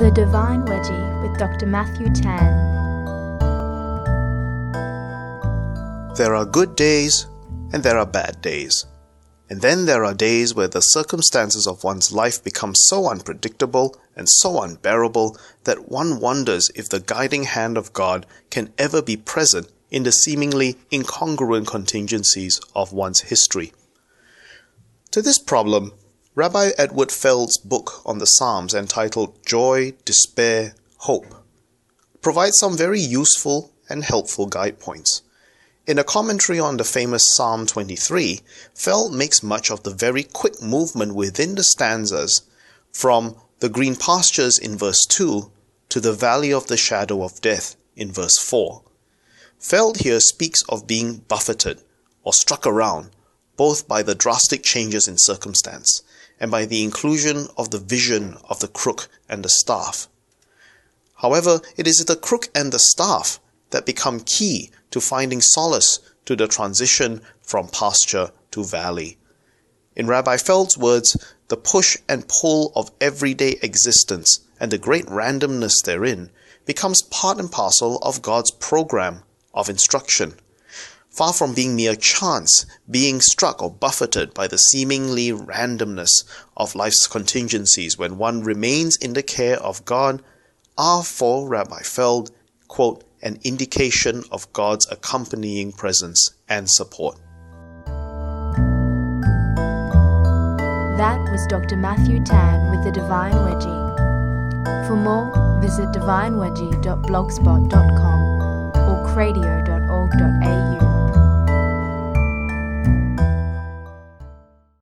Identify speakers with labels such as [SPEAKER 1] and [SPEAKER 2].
[SPEAKER 1] The Divine Wedgie with Dr. Matthew Tan.
[SPEAKER 2] There are good days and there are bad days. And then there are days where the circumstances of one's life become so unpredictable and so unbearable that one wonders if the guiding hand of God can ever be present in the seemingly incongruent contingencies of one's history. To this problem, Rabbi Edward Feld's book on the Psalms entitled Joy, Despair, Hope provides some very useful and helpful guide points. In a commentary on the famous Psalm 23, Feld makes much of the very quick movement within the stanzas from the green pastures in verse 2 to the valley of the shadow of death in verse 4. Feld here speaks of being buffeted or struck around both by the drastic changes in circumstance and by the inclusion of the vision of the crook and the staff. However, it is the crook and the staff that become key to finding solace to the transition from pasture to valley. In Rabbi Feld's words, the push and pull of everyday existence and the great randomness therein becomes part and parcel of God's program of instruction. Far from being mere chance, being struck or buffeted by the seemingly randomness of life's contingencies when one remains in the care of God, are for Rabbi Feld, quote, an indication of God's accompanying presence and support.
[SPEAKER 1] That was Dr. Matthew Tan with the Divine Wedgie. For more, visit divinewedgie.blogspot.com or cradio.org.au.